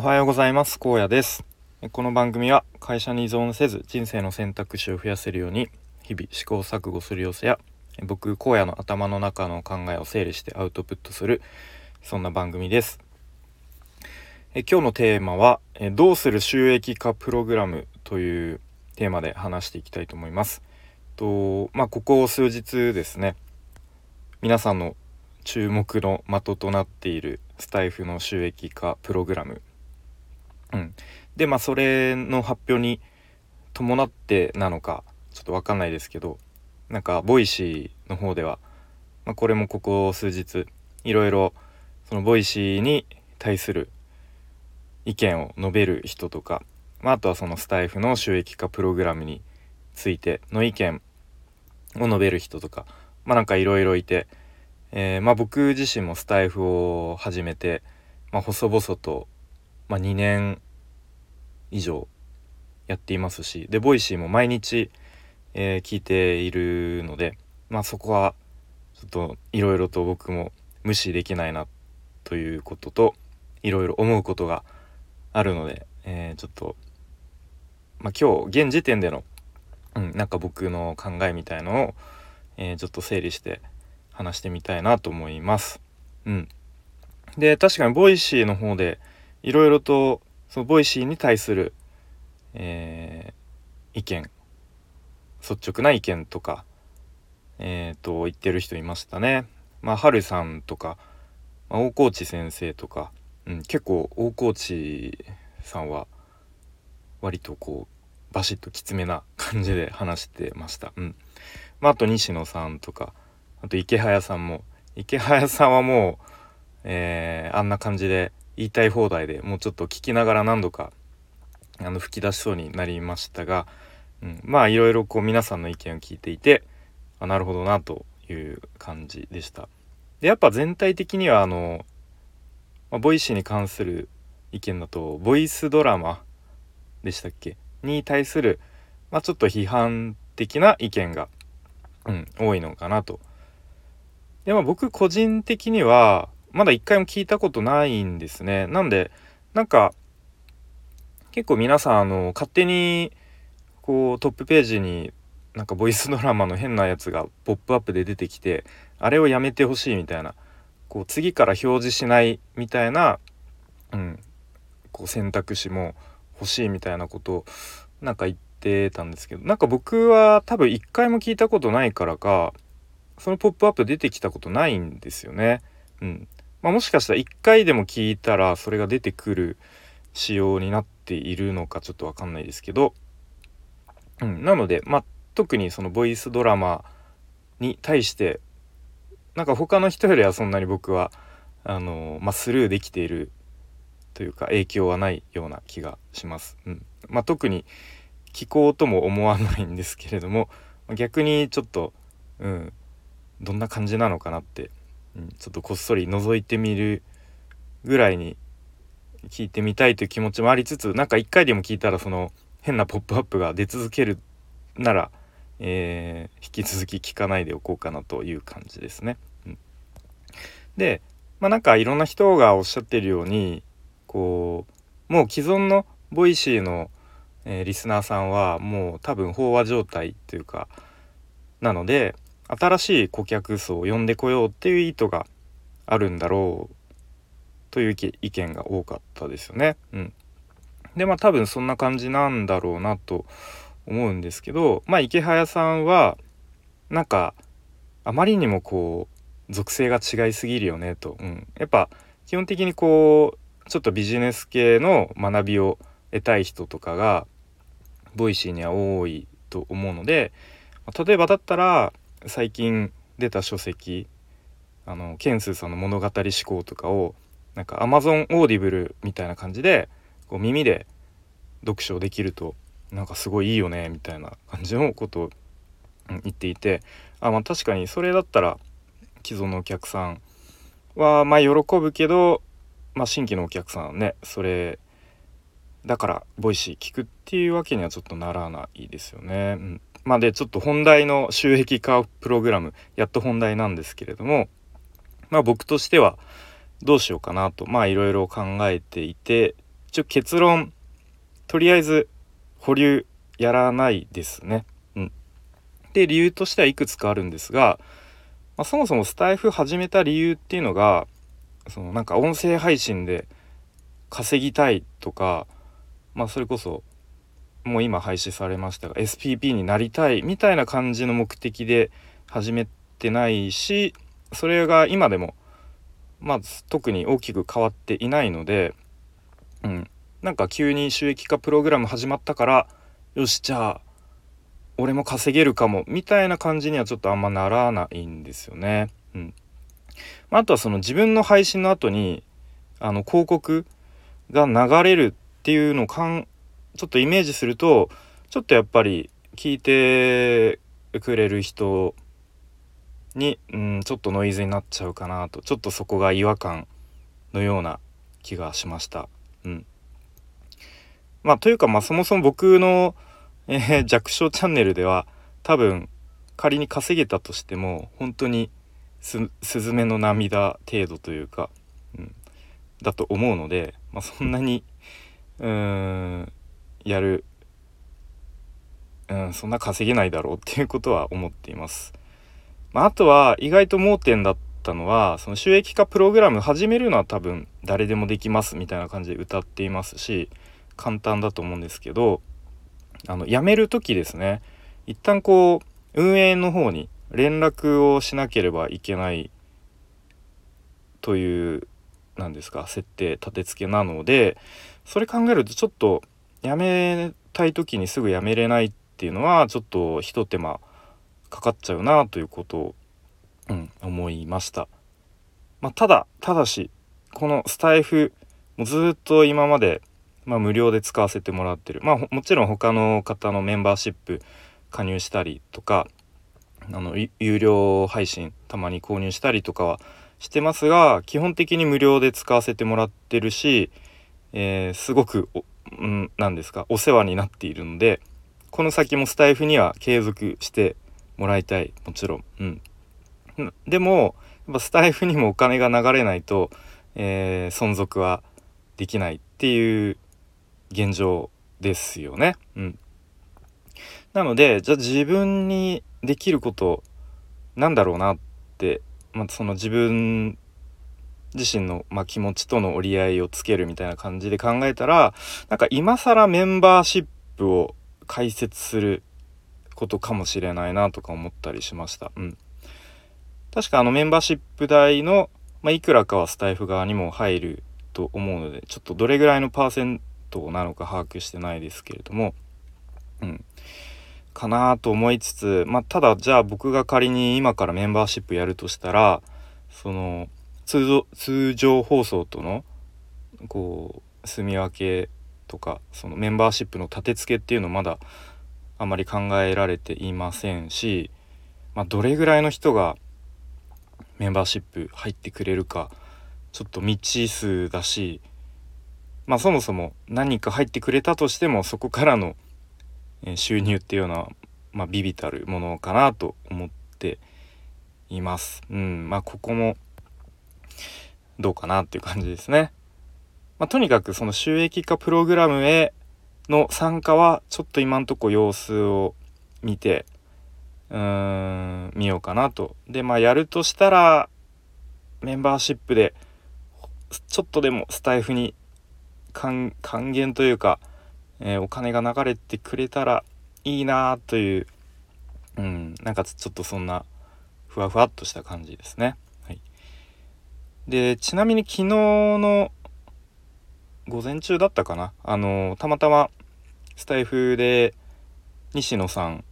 おはようございます。荒野です。この番組は会社に依存せず人生の選択肢を増やせるように日々試行錯誤する様子や僕荒野の頭の中の考えを整理してアウトプットするそんな番組です。え今日のテーマはえどうする収益化プログラムというテーマで話していきたいと思います。とまあここ数日ですね皆さんの注目の的となっているスタエフの収益化プログラム、うん、でまあそれの発表に伴ってなのかちょっと分かんないですけどなんか Voicy の方では、まあ、これもここ数日いろいろその Voicy に対する意見を述べる人とか、まあ、あとはそのスタエフの収益化プログラムについての意見を述べる人とかまあなんかいろいろいてえー、まあ、僕自身もスタエフを始めて、まあ、細々と、まあ、2年以上やっていますしで Voicy も毎日、えー、聞いているので、まあ、そこはちょっといろいろと僕も無視できないなということといろいろ思うことがあるので、えー、ちょっと、まあ、今日現時点での、うん、なんか僕の考えみたいのを、えー、ちょっと整理して話してみたいなと思います。うん、で確かに Voicy の方でいろいろとその Voicy に対する、えー、意見率直な意見とか、えー、と言ってる人いましたね。まあ、春さんとか、まあ、大河内先生とか、うん、結構大河内さんは割とこうバシッときつめな感じで話してました。うんまあ、あと西野さんとかあと池早さんも池早さんはもう、えー、あんな感じで言いたい放題でもうちょっと聞きながら何度かあの吹き出しそうになりましたが、うん、まあいろいろこう皆さんの意見を聞いていてあなるほどなという感じでした。でやっぱ全体的にはあの、まあ、 Voicy に関する意見だとボイスドラマでしたっけ？に対する、まあ、ちょっと批判的な意見が、うん、多いのかなとでも僕個人的にはまだ一回も聞いたことないんですね。なんでなんか結構皆さんあの勝手にこうトップページになんかボイスドラマの変なやつがポップアップで出てきてあれをやめてほしいみたいなこう次から表示しないみたいな、うん、こう選択肢も欲しいみたいなことをなんか言ってたんですけどなんか僕は多分一回も聞いたことないからかそのポップアップ出てきたことないんですよね。うんまあ、もしかしたら1回でも聞いたらそれが出てくる仕様になっているのかちょっと分かんないですけど、うん、なので、まあ、特にそのボイスドラマに対してなんか他の人よりはそんなに僕はあの、まあ、スルーできているというか影響はないような気がします。うんまあ、特に聞こうとも思わないんですけれども逆にちょっと、うん、どんな感じなのかなって、ちょっとこっそり覗いてみるぐらいに聞いてみたいという気持ちもありつつなんか一回でも聞いたらその変なポップアップが出続けるなら、えー、引き続き聞かないでおこうかなという感じですね。うん、でまあなんかいろんな人がおっしゃってるようにこうもう既存のボイシーの、えー、リスナーさんはもう多分飽和状態というかなので新しい顧客層を呼んでこようっていう意図があるんだろうという意見が多かったですよね。うん、でまあ多分そんな感じなんだろうなと思うんですけどまあイケハヤさんはなんかあまりにもこう属性が違いすぎるよねと、うん、やっぱ基本的にこうちょっとビジネス系の学びを得たい人とかがボイシーには多いと思うので例えばだったら最近出た書籍あのケンスーさんの物語思考とかをなんか Amazon オーディブルみたいな感じでこう耳で読書できるとなんかすごいいいよねみたいな感じのことを言っていてあまあ確かにそれだったら既存のお客さんはまあ喜ぶけど、まあ、新規のお客さんはねそれだからボイシー聞くっていうわけにはちょっとならないですよね。うんまでちょっと本題の収益化プログラムやっと本題なんですけれどもまあ僕としてはどうしようかなとまあいろいろ考えていて一応結論とりあえず保留やらないですね。うん、で理由としてはいくつかあるんですが、まあ、そもそもスタイフ始めた理由っていうのがそのなんか音声配信で稼ぎたいとか、まあ、それこそもう今廃止されましたが SPP になりたいみたいな感じの目的で始めてないしそれが今でもまあ特に大きく変わっていないので、うん、なんか急に収益化プログラム始まったからよしじゃあ俺も稼げるかもみたいな感じにはちょっとあんまならないんですよね。うんあとはその自分の配信の後にあの広告が流れるっていうのをかんちょっとイメージするとちょっとやっぱり聞いてくれる人に、うん、ちょっとノイズになっちゃうかなとちょっとそこが違和感のような気がしました。うん、まあというかまあそもそも僕の、えー、弱小チャンネルでは多分仮に稼げたとしても本当にすスズメの涙程度というか、うん、だと思うので、まあ、そんなにうーんやる、うん、そんな稼げないだろうっていうことは思っています。まあ、あとは意外と盲点だったのはその収益化プログラム始めるのは多分誰でもできますみたいな感じで歌っていますし簡単だと思うんですけどあの辞める時ですね一旦こう運営の方に連絡をしなければいけないという何ですか設定立て付けなのでそれ考えるとちょっと辞めたい時にすぐ辞めれないっていうのはちょっとひと手間かかっちゃうなということを、うん、思いました。まあ、ただただしこのスタイフもずっと今まで、まあ、無料で使わせてもらってるまあもちろん他の方のメンバーシップ加入したりとかあの有料配信たまに購入したりとかはしてますが基本的に無料で使わせてもらってるし、えー、すごく何、うん、ですか？お世話になっているのでこの先もスタイフには継続してもらいたいもちろん。うん、でもやっぱスタイフにもお金が流れないと、えー、存続はできないっていう現状ですよね。うん、なのでじゃあ自分にできることなんだろうなって、まあ、その自分自身の、まあ、気持ちとの折り合いをつけるみたいな感じで考えたらなんか今更メンバーシップを開設することかもしれないなとか思ったりしました。うん、確かあのメンバーシップ代の、まあ、いくらかはスタイフ側にも入ると思うのでちょっとどれぐらいのパーセントなのか把握してないですけれども、うん、かなと思いつつ、まあ、ただじゃあ僕が仮に今からメンバーシップやるとしたらその通常通常放送とのこう住み分けとかそのメンバーシップの立て付けっていうのまだあまり考えられていませんし、まあ、どれぐらいの人がメンバーシップ入ってくれるかちょっと未知数だしまあそもそも何か入ってくれたとしてもそこからの収入っていうのは、まあ、ビビたるものかなと思っています。うん、まあここもどうかなっていう感じですね。まあ、とにかくその収益化プログラムへの参加はちょっと今んとこ様子を見てうーん見ようかなと。でまあやるとしたらメンバーシップでちょっとでもスタイフに還元というか、えー、お金が流れてくれたらいいなという、うん、なんかちょっとそんなふわふわっとした感じですね。でちなみに昨日の午前中だったかな？あのたまたまスタイフで西野さん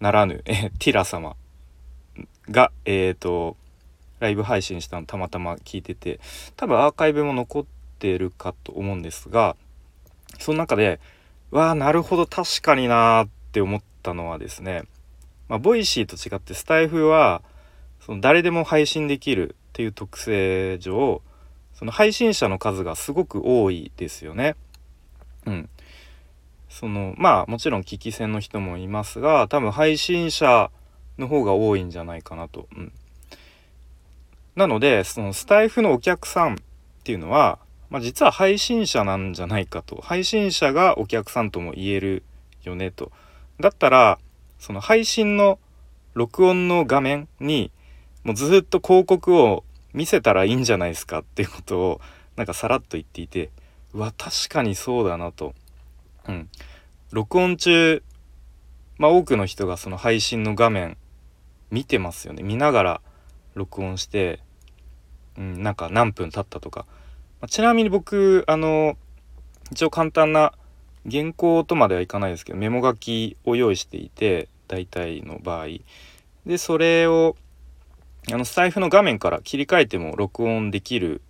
ならぬえティラ様がえっ、ー、とライブ配信したのたまたま聞いてて多分アーカイブも残ってるかと思うんですがその中でわあなるほど確かになーって思ったのはですねまあ、ボイシーと違ってスタイフはその誰でも配信できるっていう特性上その配信者の数がすごく多いですよね。うん。そのまあもちろん聞き戦の人もいますが多分配信者の方が多いんじゃないかなと。うん、なのでそのスタイフのお客さんっていうのはまあ、実は配信者なんじゃないかと配信者がお客さんとも言えるよねとだったらその配信の録音の画面にもうずっと広告を見せたらいいんじゃないですかっていうことをなんかさらっと言っていてうわ確かにそうだなと。うん、録音中まあ多くの人がその配信の画面見てますよね。見ながら録音して、うん、なんか何分経ったとか、まあ、ちなみに僕あの一応簡単な原稿とまではいかないですけどメモ書きを用意していて大体の場合。でそれをあのスタイフの画面から切り替えても録音できる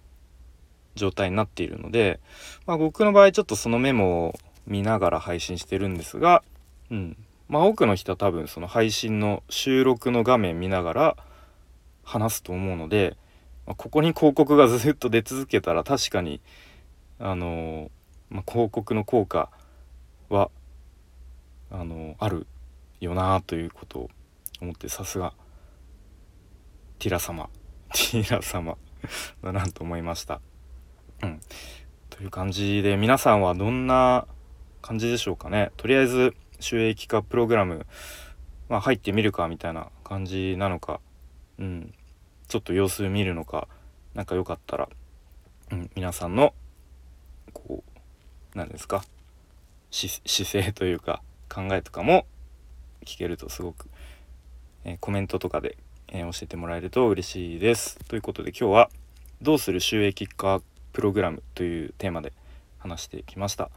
状態になっているので、まあ、僕の場合ちょっとそのメモを見ながら配信してるんですが、うん。まあ、多くの人は多分その配信の収録の画面見ながら話すと思うので、まあ、ここに広告がずっと出続けたら確かにあのまあ、広告の効果はあのあるよなということを思ってさすが。ティラ様。ティラ様。だなと思いました。うん、という感じで皆さんはどんな感じでしょうかね。とりあえず収益化プログラム、まあ、入ってみるかみたいな感じなのか、うん、ちょっと様子見るのか何かよかったら、うん、皆さんのこう何ですか？姿勢というか考えとかも聞けるとすごく、えー、コメントとかで、え、教えてもらえると嬉しいです。ということで今日は「どうする収益化プログラム」というテーマで話してきました。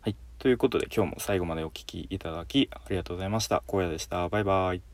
はい、ということで今日も最後までお聴きいただきありがとうございました。荒野でした。バイバイ。